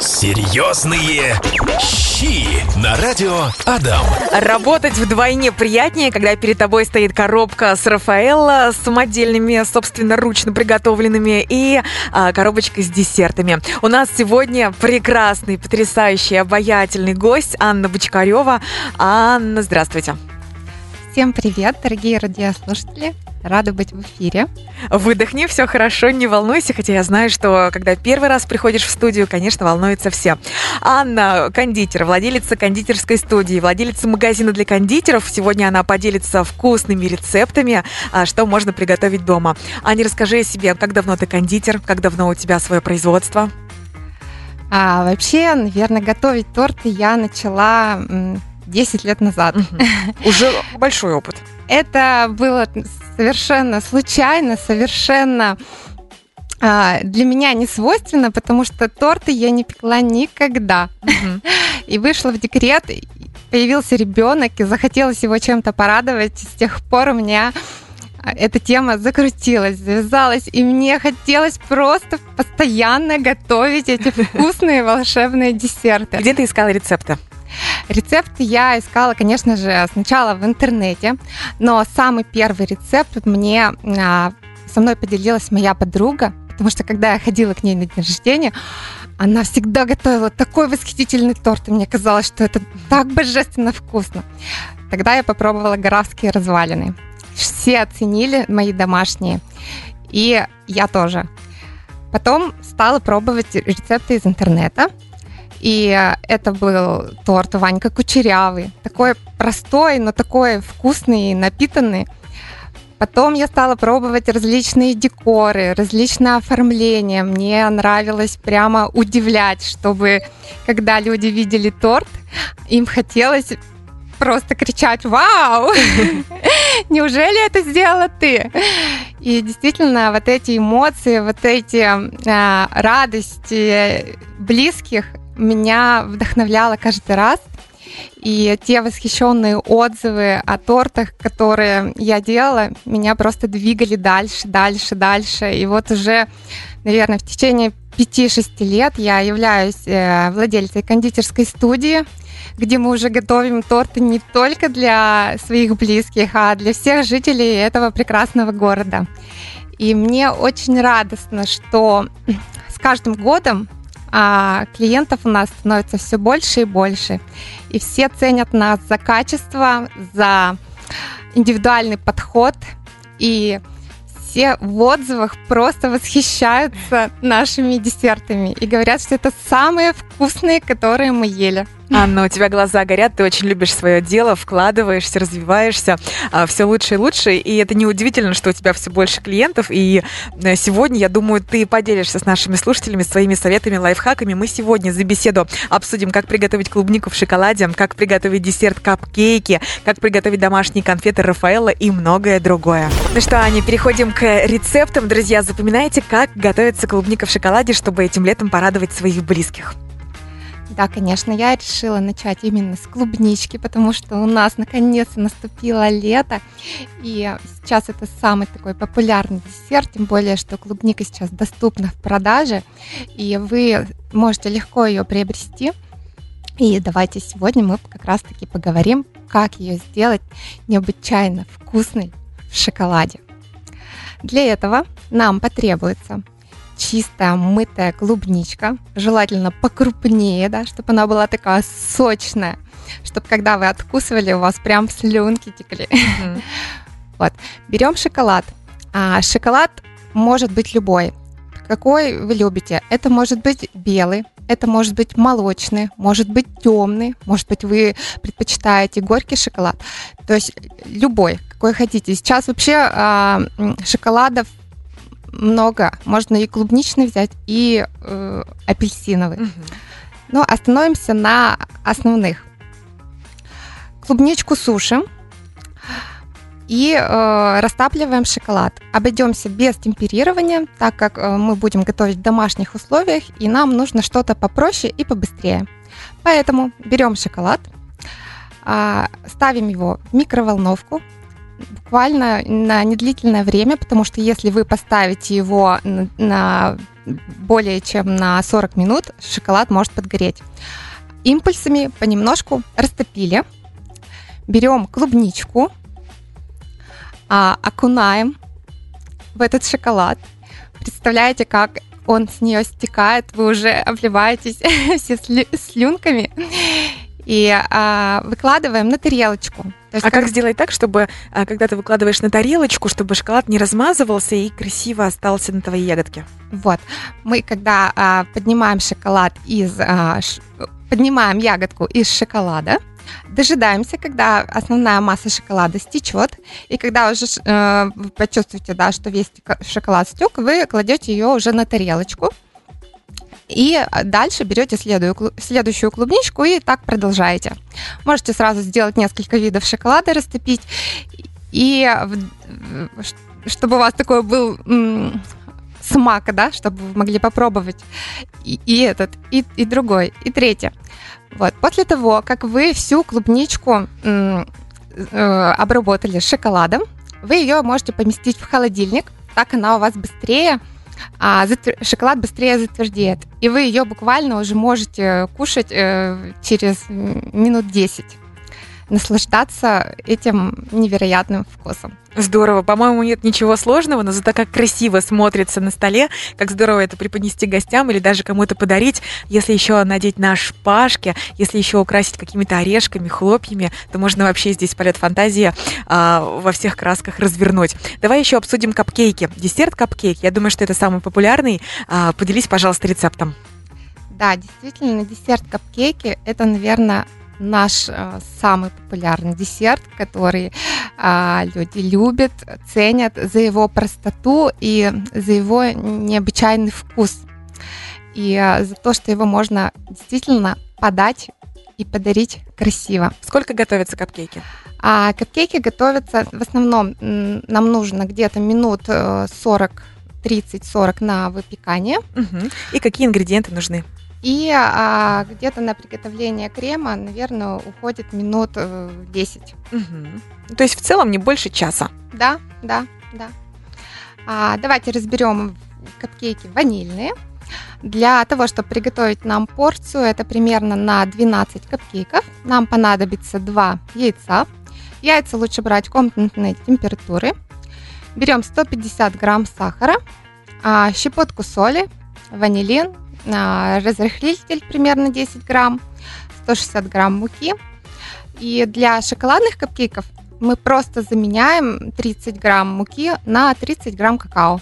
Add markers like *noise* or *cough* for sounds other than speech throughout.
Серьезные щи на радио Адам. Работать вдвойне приятнее, когда перед тобой стоит коробка с Рафаэлло, с самодельными, собственно, ручно приготовленными и а, коробочка с десертами. У нас сегодня прекрасный, потрясающий, обаятельный гость Анна Бочкарева. Анна, здравствуйте. Всем привет, дорогие радиослушатели. Рада быть в эфире. Выдохни, все хорошо, не волнуйся, хотя я знаю, что когда первый раз приходишь в студию, конечно, волнуются все. Анна, кондитер, владелица кондитерской студии, владелица магазина для кондитеров. Сегодня она поделится вкусными рецептами, а, что можно приготовить дома. Аня, расскажи о себе, как давно ты кондитер, как давно у тебя свое производство? А, вообще, наверное, готовить торты я начала 10 лет назад. *laughs* Уже большой опыт. Это было совершенно случайно, совершенно а, для меня не свойственно, потому что торты я не пекла никогда. *laughs* И вышла в декрет, появился ребенок, и захотелось его чем-то порадовать. С тех пор у меня эта тема закрутилась, завязалась, и мне хотелось просто постоянно готовить эти *laughs* вкусные волшебные десерты. Где ты искала рецепты? Рецепт я искала, конечно же, сначала в интернете, но самый первый рецепт мне а, со мной поделилась моя подруга, потому что когда я ходила к ней на день рождения, она всегда готовила такой восхитительный торт, и мне казалось, что это так божественно вкусно. Тогда я попробовала горавские развалины. Все оценили мои домашние, и я тоже. Потом стала пробовать рецепты из интернета, и э, это был торт Ванька Кучерявый. Такой простой, но такой вкусный и напитанный. Потом я стала пробовать различные декоры, различные оформления. Мне нравилось прямо удивлять, чтобы когда люди видели торт, им хотелось просто кричать «Вау! *laughs* Неужели это сделала ты?» И действительно, вот эти эмоции, вот эти э, радости близких, меня вдохновляло каждый раз. И те восхищенные отзывы о тортах, которые я делала, меня просто двигали дальше, дальше, дальше. И вот уже, наверное, в течение 5-6 лет я являюсь э, владельцей кондитерской студии, где мы уже готовим торты не только для своих близких, а для всех жителей этого прекрасного города. И мне очень радостно, что с каждым годом а клиентов у нас становится все больше и больше. И все ценят нас за качество, за индивидуальный подход. И все в отзывах просто восхищаются нашими десертами и говорят, что это самые вкусные, которые мы ели. Анна, у тебя глаза горят, ты очень любишь свое дело, вкладываешься, развиваешься, а, все лучше и лучше, и это неудивительно, что у тебя все больше клиентов, и э, сегодня, я думаю, ты поделишься с нашими слушателями своими советами, лайфхаками. Мы сегодня за беседу обсудим, как приготовить клубнику в шоколаде, как приготовить десерт капкейки, как приготовить домашние конфеты Рафаэлла и многое другое. Ну что, Аня, переходим к рецептам. Друзья, запоминайте, как готовится клубника в шоколаде, чтобы этим летом порадовать своих близких. Да, конечно, я решила начать именно с клубнички, потому что у нас наконец-то наступило лето, и сейчас это самый такой популярный десерт, тем более, что клубника сейчас доступна в продаже, и вы можете легко ее приобрести. И давайте сегодня мы как раз-таки поговорим, как ее сделать необычайно вкусной в шоколаде. Для этого нам потребуется чистая мытая клубничка, желательно покрупнее, да, чтобы она была такая сочная, чтобы когда вы откусывали, у вас прям слюнки текли. Mm-hmm. *laughs* Вот. Берем шоколад. А шоколад может быть любой. Какой вы любите? Это может быть белый, это может быть молочный, может быть темный, может быть вы предпочитаете горький шоколад. То есть любой, какой хотите. Сейчас вообще а, шоколадов много. Можно и клубничный взять, и э, апельсиновый. Угу. Но остановимся на основных. Клубничку сушим и э, растапливаем шоколад. Обойдемся без темперирования, так как э, мы будем готовить в домашних условиях, и нам нужно что-то попроще и побыстрее. Поэтому берем шоколад, э, ставим его в микроволновку буквально на недлительное время, потому что если вы поставите его на, на более чем на 40 минут шоколад может подгореть. Импульсами понемножку растопили. Берем клубничку, а, окунаем в этот шоколад. Представляете, как он с нее стекает, вы уже обливаетесь *laughs* все слюнками и а, выкладываем на тарелочку. То есть а как... как сделать так, чтобы, а, когда ты выкладываешь на тарелочку, чтобы шоколад не размазывался и красиво остался на твоей ягодке? Вот. Мы, когда а, поднимаем шоколад из... А, ш... Поднимаем ягодку из шоколада, дожидаемся, когда основная масса шоколада стечет, и когда уже э, вы почувствуете, да, что весь шоколад стек, вы кладете ее уже на тарелочку, и дальше берете следующую клубничку и так продолжаете. Можете сразу сделать несколько видов шоколада, растопить. И чтобы у вас такой был смак, да, чтобы вы могли попробовать и, и этот, и, и другой, и третье. Вот. После того, как вы всю клубничку э, обработали шоколадом, вы ее можете поместить в холодильник, так она у вас быстрее а шоколад быстрее затвердеет. И вы ее буквально уже можете кушать э, через минут 10 наслаждаться этим невероятным вкусом. Здорово. По-моему, нет ничего сложного, но зато как красиво смотрится на столе, как здорово это преподнести гостям или даже кому-то подарить. Если еще надеть на шпажки, если еще украсить какими-то орешками, хлопьями, то можно вообще здесь полет фантазии а, во всех красках развернуть. Давай еще обсудим капкейки. Десерт капкейк. Я думаю, что это самый популярный. А, поделись, пожалуйста, рецептом. Да, действительно, десерт капкейки – это, наверное, наш э, самый популярный десерт, который э, люди любят, ценят за его простоту и за его необычайный вкус. И э, за то, что его можно действительно подать и подарить красиво. Сколько готовятся капкейки? А капкейки готовятся в основном нам нужно где-то минут 40 30-40 на выпекание. Угу. И какие ингредиенты нужны? И а, где-то на приготовление крема, наверное, уходит минут 10. Э, угу. То есть в целом не больше часа. Да, да, да. А, давайте разберем капкейки ванильные. Для того, чтобы приготовить нам порцию, это примерно на 12 капкейков, нам понадобится 2 яйца. Яйца лучше брать комнатной температуры. Берем 150 грамм сахара, а, щепотку соли, ванилин, разрыхлитель примерно 10 грамм, 160 грамм муки. И для шоколадных капкейков мы просто заменяем 30 грамм муки на 30 грамм какао.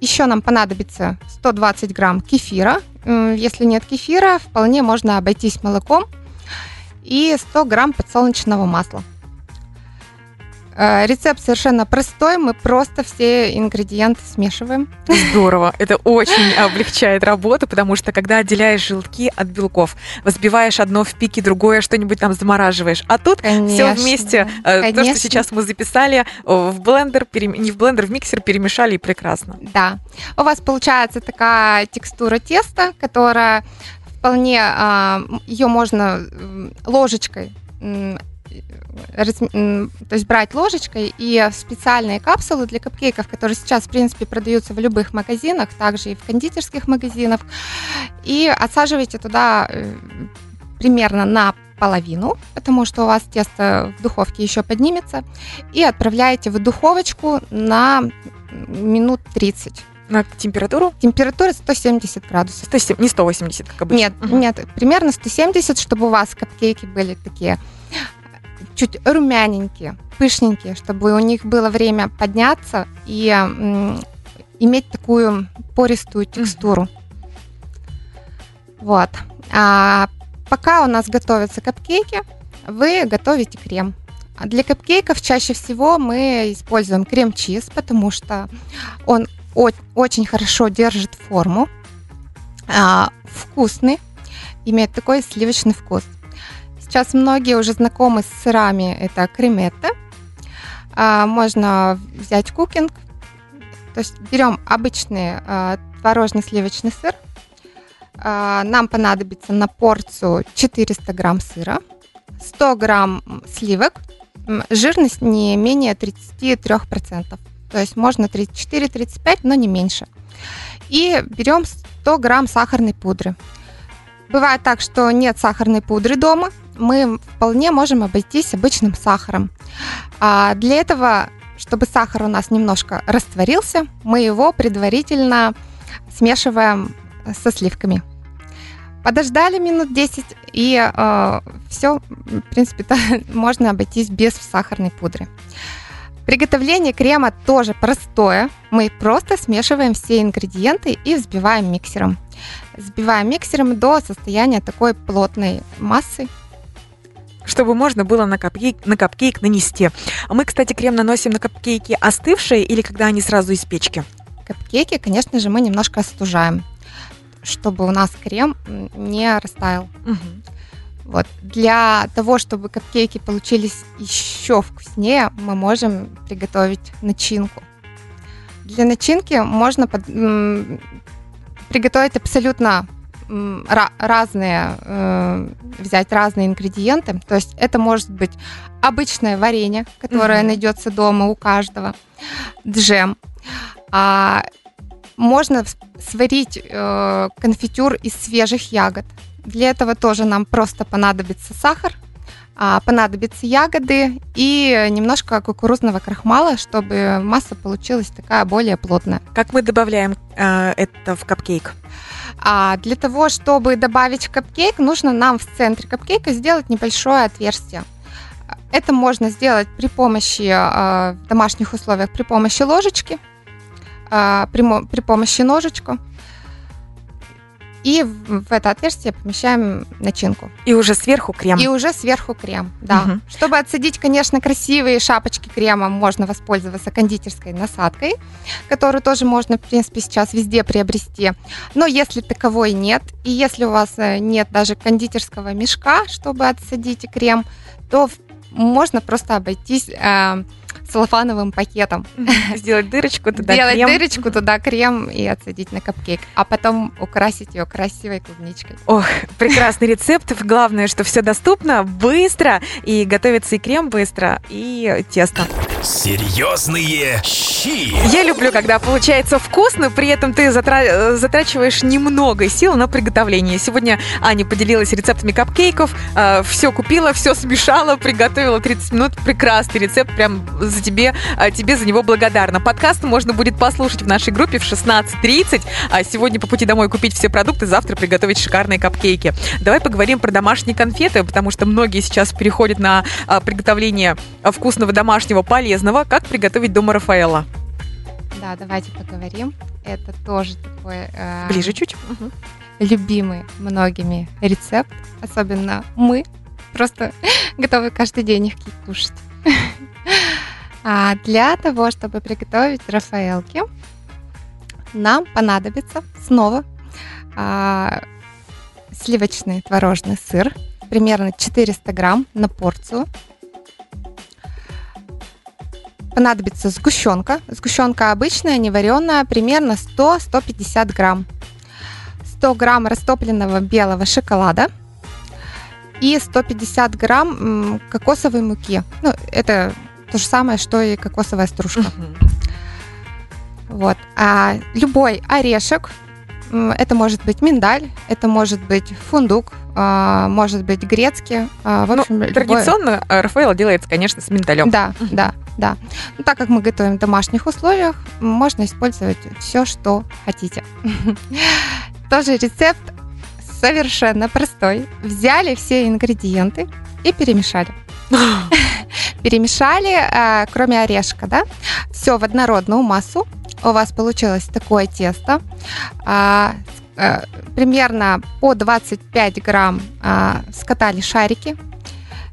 Еще нам понадобится 120 грамм кефира. Если нет кефира, вполне можно обойтись молоком и 100 грамм подсолнечного масла. Э, рецепт совершенно простой, мы просто все ингредиенты смешиваем. Здорово, это очень облегчает работу, потому что когда отделяешь желтки от белков, взбиваешь одно в пике, другое что-нибудь там замораживаешь, а тут все вместе, конечно. то, что сейчас мы записали, в блендер, не в блендер, в миксер перемешали и прекрасно. Да, у вас получается такая текстура теста, которая вполне, а, ее можно ложечкой то есть брать ложечкой и специальные капсулы для капкейков, которые сейчас, в принципе, продаются в любых магазинах, также и в кондитерских магазинах, и отсаживаете туда э, примерно на половину, потому что у вас тесто в духовке еще поднимется, и отправляете в духовочку на минут 30. На температуру? Температура 170 градусов. 170, не 180, как обычно. Нет, угу. нет, примерно 170, чтобы у вас капкейки были такие чуть румяненькие, пышненькие, чтобы у них было время подняться и иметь такую пористую текстуру. Вот. А пока у нас готовятся капкейки, вы готовите крем. А для капкейков чаще всего мы используем крем-чиз, потому что он очень хорошо держит форму, а, вкусный, имеет такой сливочный вкус. Сейчас многие уже знакомы с сырами. Это креметте. А, можно взять кукинг. То есть берем обычный а, творожный сливочный сыр. А, нам понадобится на порцию 400 грамм сыра, 100 грамм сливок, жирность не менее 33%. То есть можно 34-35, но не меньше. И берем 100 грамм сахарной пудры. Бывает так, что нет сахарной пудры дома, мы вполне можем обойтись обычным сахаром. А для этого, чтобы сахар у нас немножко растворился, мы его предварительно смешиваем со сливками. Подождали минут 10, и э, все, в принципе, *laughs* можно обойтись без сахарной пудры. Приготовление крема тоже простое. Мы просто смешиваем все ингредиенты и взбиваем миксером. Взбиваем миксером до состояния такой плотной массы, чтобы можно было на капкейк, на капкейк нанести. А мы, кстати, крем наносим на капкейки остывшие или когда они сразу из печки? Капкейки, конечно же, мы немножко остужаем, чтобы у нас крем не растаял. Угу. Вот. Для того, чтобы капкейки получились еще вкуснее, мы можем приготовить начинку. Для начинки можно под, м, приготовить абсолютно разные, э, взять разные ингредиенты. То есть это может быть обычное варенье, которое mm-hmm. найдется дома у каждого, джем. А, можно сварить э, конфитюр из свежих ягод. Для этого тоже нам просто понадобится сахар, понадобятся ягоды и немножко кукурузного крахмала, чтобы масса получилась такая более плотная. Как мы добавляем э, это в капкейк? А для того, чтобы добавить капкейк, нужно нам в центре капкейка сделать небольшое отверстие. Это можно сделать при помощи э, в домашних условиях при помощи ложечки, э, при, при помощи ножичка. И в это отверстие помещаем начинку. И уже сверху крем. И уже сверху крем, да. Угу. Чтобы отсадить, конечно, красивые шапочки крема, можно воспользоваться кондитерской насадкой, которую тоже можно, в принципе, сейчас везде приобрести. Но если таковой нет, и если у вас э, нет даже кондитерского мешка, чтобы отсадить крем, то можно просто обойтись э, целлофановым пакетом. Сделать дырочку туда Сделать крем. дырочку туда крем и отсадить на капкейк, а потом украсить ее красивой клубничкой. Ох, прекрасный рецепт. Главное, что все доступно, быстро, и готовится и крем быстро, и тесто. Серьезные щи. Я люблю, когда получается вкусно, при этом ты затра... затрачиваешь немного сил на приготовление. Сегодня Аня поделилась рецептами капкейков, э, все купила, все смешала, приготовила 30 минут. Прекрасный рецепт, прям за тебе, э, тебе за него благодарна. Подкаст можно будет послушать в нашей группе в 16.30. А сегодня по пути домой купить все продукты, завтра приготовить шикарные капкейки. Давай поговорим про домашние конфеты, потому что многие сейчас переходят на э, приготовление вкусного домашнего полезного полезного, как приготовить дома Рафаэла. Да, давайте поговорим. Это тоже такой... Э, Ближе чуть. Угу. Любимый многими рецепт. Особенно мы просто *laughs* готовы каждый день их кушать. *laughs* А для того, чтобы приготовить рафаэлки, нам понадобится снова а, сливочный творожный сыр, примерно 400 грамм на порцию понадобится сгущенка. Сгущенка обычная, не вареная, примерно 100-150 грамм. 100 грамм растопленного белого шоколада и 150 грамм кокосовой муки. Ну, это то же самое, что и кокосовая стружка. Вот. А любой орешек, это может быть миндаль, это может быть фундук, а, может быть грецкий. А, в ну, общем, ну, любое... Традиционно Рафаэлло делается, конечно, с миндалем. Да, да, да. Ну, так как мы готовим в домашних условиях, можно использовать все, что хотите. *laughs* Тоже рецепт совершенно простой. Взяли все ингредиенты и перемешали. *laughs* *laughs* Перемешали, а, кроме орешка, да, все в однородную массу. У вас получилось такое тесто Э, примерно по 25 грамм э, скатали шарики.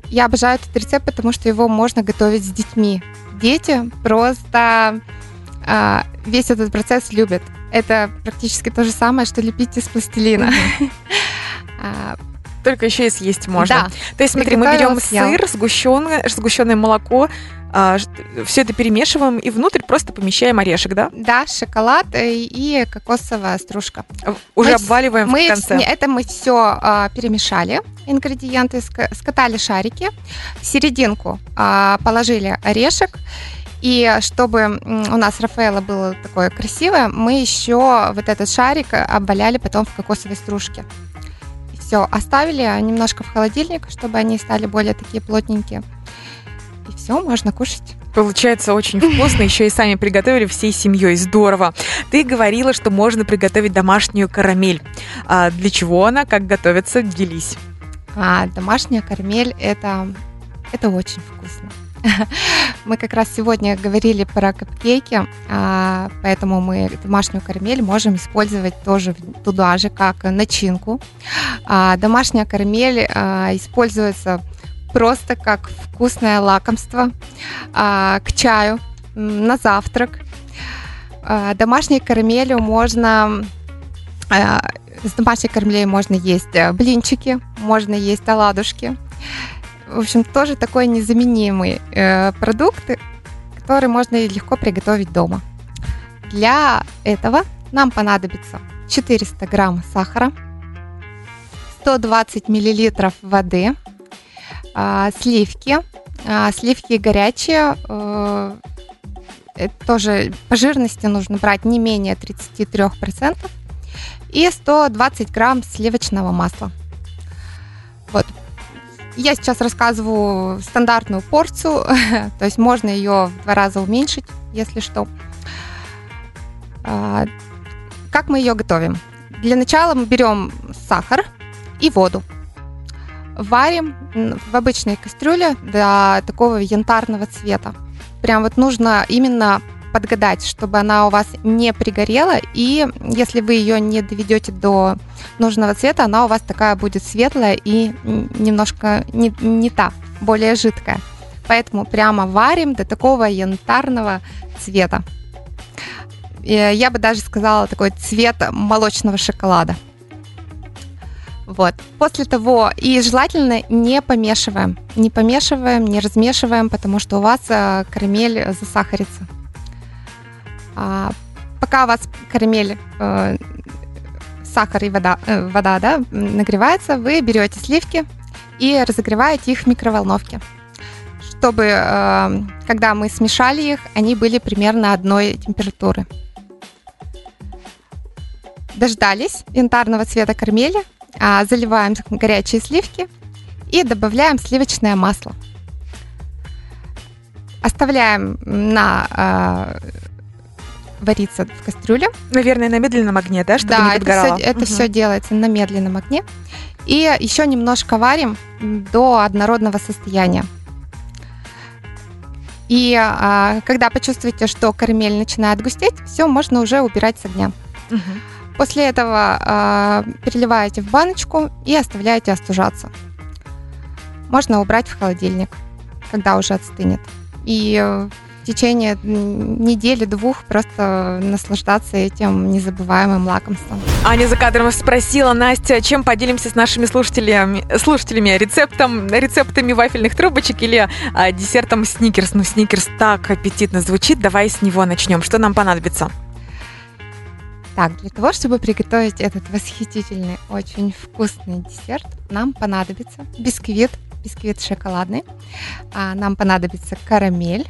Я обожаю этот рецепт, потому что его можно готовить с детьми. Дети просто э, весь этот процесс любят. Это практически то же самое, что лепить из пластилина. *laughs* Только еще и съесть можно. Да. То есть, смотри, мы берем сыр, сгущенное, сгущенное молоко, а, все это перемешиваем и внутрь просто помещаем орешек, да? Да, шоколад и кокосовая стружка. Уже мы, обваливаем мы, в конце. Это мы все а, перемешали, ингредиенты, скатали шарики, в серединку а, положили орешек И чтобы у нас Рафаэла было такое красивое, мы еще вот этот шарик обваляли потом в кокосовой стружке. Все, оставили немножко в холодильник, чтобы они стали более такие плотненькие. Все, можно кушать. Получается очень вкусно, еще и сами приготовили всей семьей, здорово. Ты говорила, что можно приготовить домашнюю карамель. А для чего она, как готовится, делись. А домашняя карамель это, это очень вкусно. *laughs* Мы как раз сегодня говорили про капкейки, а, поэтому мы домашнюю карамель можем использовать тоже туда же, как начинку. А, домашняя карамель а, используется просто как вкусное лакомство к чаю, на завтрак. Домашней карамелью можно с домашней карамелью можно есть э, блинчики, можно есть оладушки в общем, тоже такой незаменимый э, продукт, который можно легко приготовить дома. Для этого нам понадобится 400 грамм сахара, 120 миллилитров воды, э, сливки, э, сливки горячие, э, тоже по жирности нужно брать не менее 33%, и 120 грамм сливочного масла. Вот, я сейчас рассказываю стандартную порцию, *laughs* то есть можно ее в два раза уменьшить, если что. А, как мы ее готовим? Для начала мы берем сахар и воду. Варим в обычной кастрюле до такого янтарного цвета. Прям вот нужно именно подгадать, чтобы она у вас не пригорела, и если вы ее не доведете до нужного цвета, она у вас такая будет светлая и немножко не, не та, более жидкая. Поэтому прямо варим до такого янтарного цвета. Я бы даже сказала такой цвет молочного шоколада. Вот. После того, и желательно не помешиваем. Не помешиваем, не размешиваем, потому что у вас э, карамель засахарится. А, пока у вас карамель, э, сахар и вода, э, вода да, нагревается, вы берете сливки и разогреваете их в микроволновке, чтобы, э, когда мы смешали их, они были примерно одной температуры. Дождались янтарного цвета карамели, заливаем горячие сливки и добавляем сливочное масло. Оставляем на вариться в кастрюле. Наверное, на медленном огне, да, чтобы да, не подгорало? это, все, это угу. все делается на медленном огне. И еще немножко варим до однородного состояния. И а, когда почувствуете, что карамель начинает густеть, все, можно уже убирать с огня. Угу. После этого а, переливаете в баночку и оставляете остужаться. Можно убрать в холодильник, когда уже отстынет. И течение недели-двух просто наслаждаться этим незабываемым лакомством. Аня за кадром спросила, Настя, чем поделимся с нашими слушателями, слушателями рецептом, рецептами вафельных трубочек или а, десертом сникерс? Ну, сникерс так аппетитно звучит, давай с него начнем. Что нам понадобится? Так, для того, чтобы приготовить этот восхитительный, очень вкусный десерт, нам понадобится бисквит, бисквит шоколадный, а, нам понадобится карамель,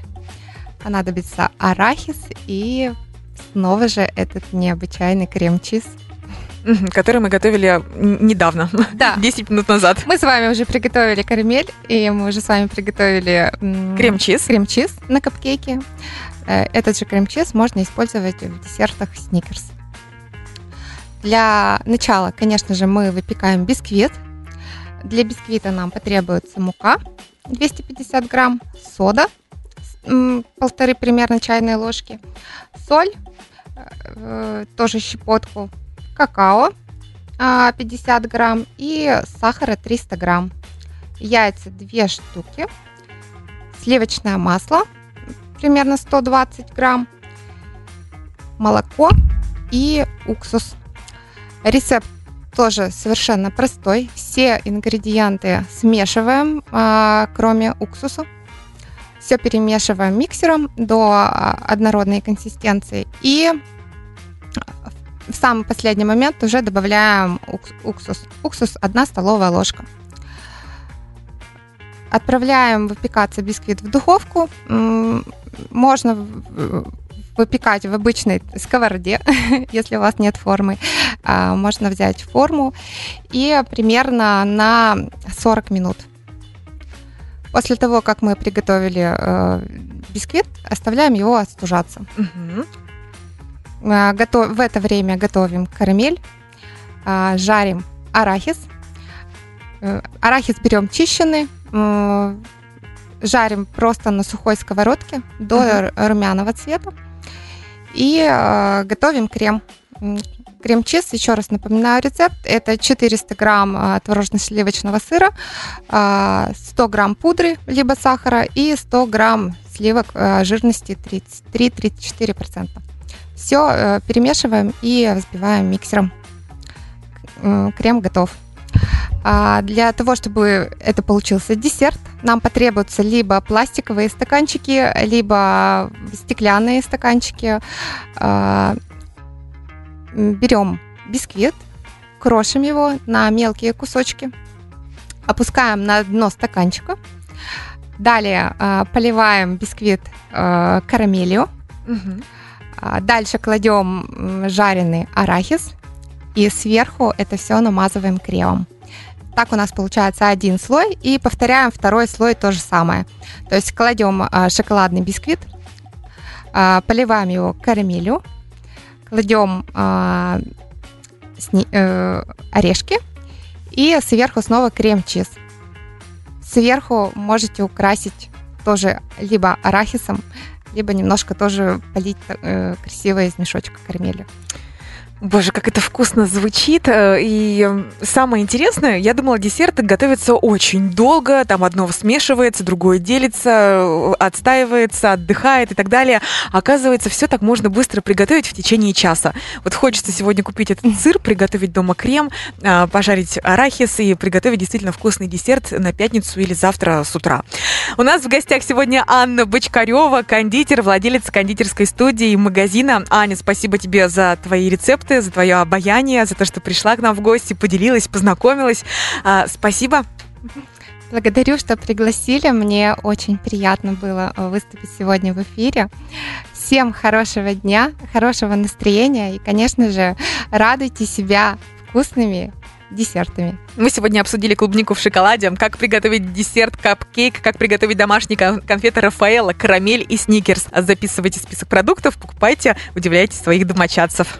понадобится арахис и снова же этот необычайный крем-чиз. Который мы готовили недавно, да. *laughs* 10 минут назад. Мы с вами уже приготовили карамель, и мы уже с вами приготовили крем-чиз. Крем-чиз на капкейке. Э, этот же крем-чиз можно использовать в десертах сникерс. Для начала, конечно же, мы выпекаем бисквит. Для бисквита нам потребуется мука 250 грамм, сода полторы примерно чайные ложки, соль, э, тоже щепотку, какао 50 а, грамм и сахара 300 грамм, яйца 2 штуки, сливочное масло примерно 120 грамм, молоко и уксус. Рецепт тоже совершенно простой. Все ингредиенты смешиваем, а, кроме уксуса. Все перемешиваем миксером до а, однородной консистенции. И в самый последний момент уже добавляем уксус. Уксус 1 столовая ложка. Отправляем выпекаться бисквит в духовку. Можно выпекать в обычной сковороде, *laughs* если у вас нет формы. А, можно взять форму и примерно на 40 минут. После того, как мы приготовили э, бисквит, оставляем его остужаться. Угу. Готов, в это время готовим карамель, а, жарим арахис. Э, арахис берем чищенный, жарим просто на сухой сковородке до uh румяного цвета. И э, готовим крем. Крем-чиз, еще раз напоминаю рецепт, это 400 грамм э, творожно-сливочного сыра, э, 100 грамм пудры, либо сахара и 100 грамм сливок э, жирности 33-34%. Все э, перемешиваем и взбиваем миксером. Э, крем готов. А для того, чтобы это получился десерт, нам потребуются либо пластиковые стаканчики, либо стеклянные стаканчики. А, берем бисквит, крошим его на мелкие кусочки, опускаем на дно стаканчика. Далее а, поливаем бисквит карамелью. Угу. Дальше кладем жареный арахис и сверху это все намазываем кремом. Так у нас получается один слой и повторяем второй слой то же самое. То есть кладем а, шоколадный бисквит, а, поливаем его карамелью, кладем а, э, орешки и сверху снова крем-чиз. Сверху можете украсить тоже либо арахисом, либо немножко тоже полить э, красиво из мешочка карамели. Боже, как это вкусно звучит. Э, и самое интересное, я думала, десерты готовятся очень долго. Там одно смешивается, другое делится, э, отстаивается, отдыхает и так далее. Оказывается, все так можно быстро приготовить в течение часа. Вот хочется сегодня купить этот сыр, приготовить дома крем, э, пожарить арахис и приготовить действительно вкусный десерт на пятницу или завтра с утра. У нас в гостях сегодня Анна Бочкарева, кондитер, владелец кондитерской студии и магазина. Аня, спасибо тебе за твои рецепты рецепты, за твое обаяние, за то, что пришла к нам в гости, поделилась, познакомилась. А, спасибо. Благодарю, что пригласили. Мне очень приятно было э, выступить сегодня в эфире. Всем хорошего дня, хорошего настроения и, конечно же, радуйте себя вкусными десертами. Мы сегодня обсудили клубнику в шоколаде, как приготовить десерт, капкейк, как приготовить домашние конфеты Рафаэла, карамель и сникерс. Записывайте список продуктов, покупайте, удивляйте своих домочадцев.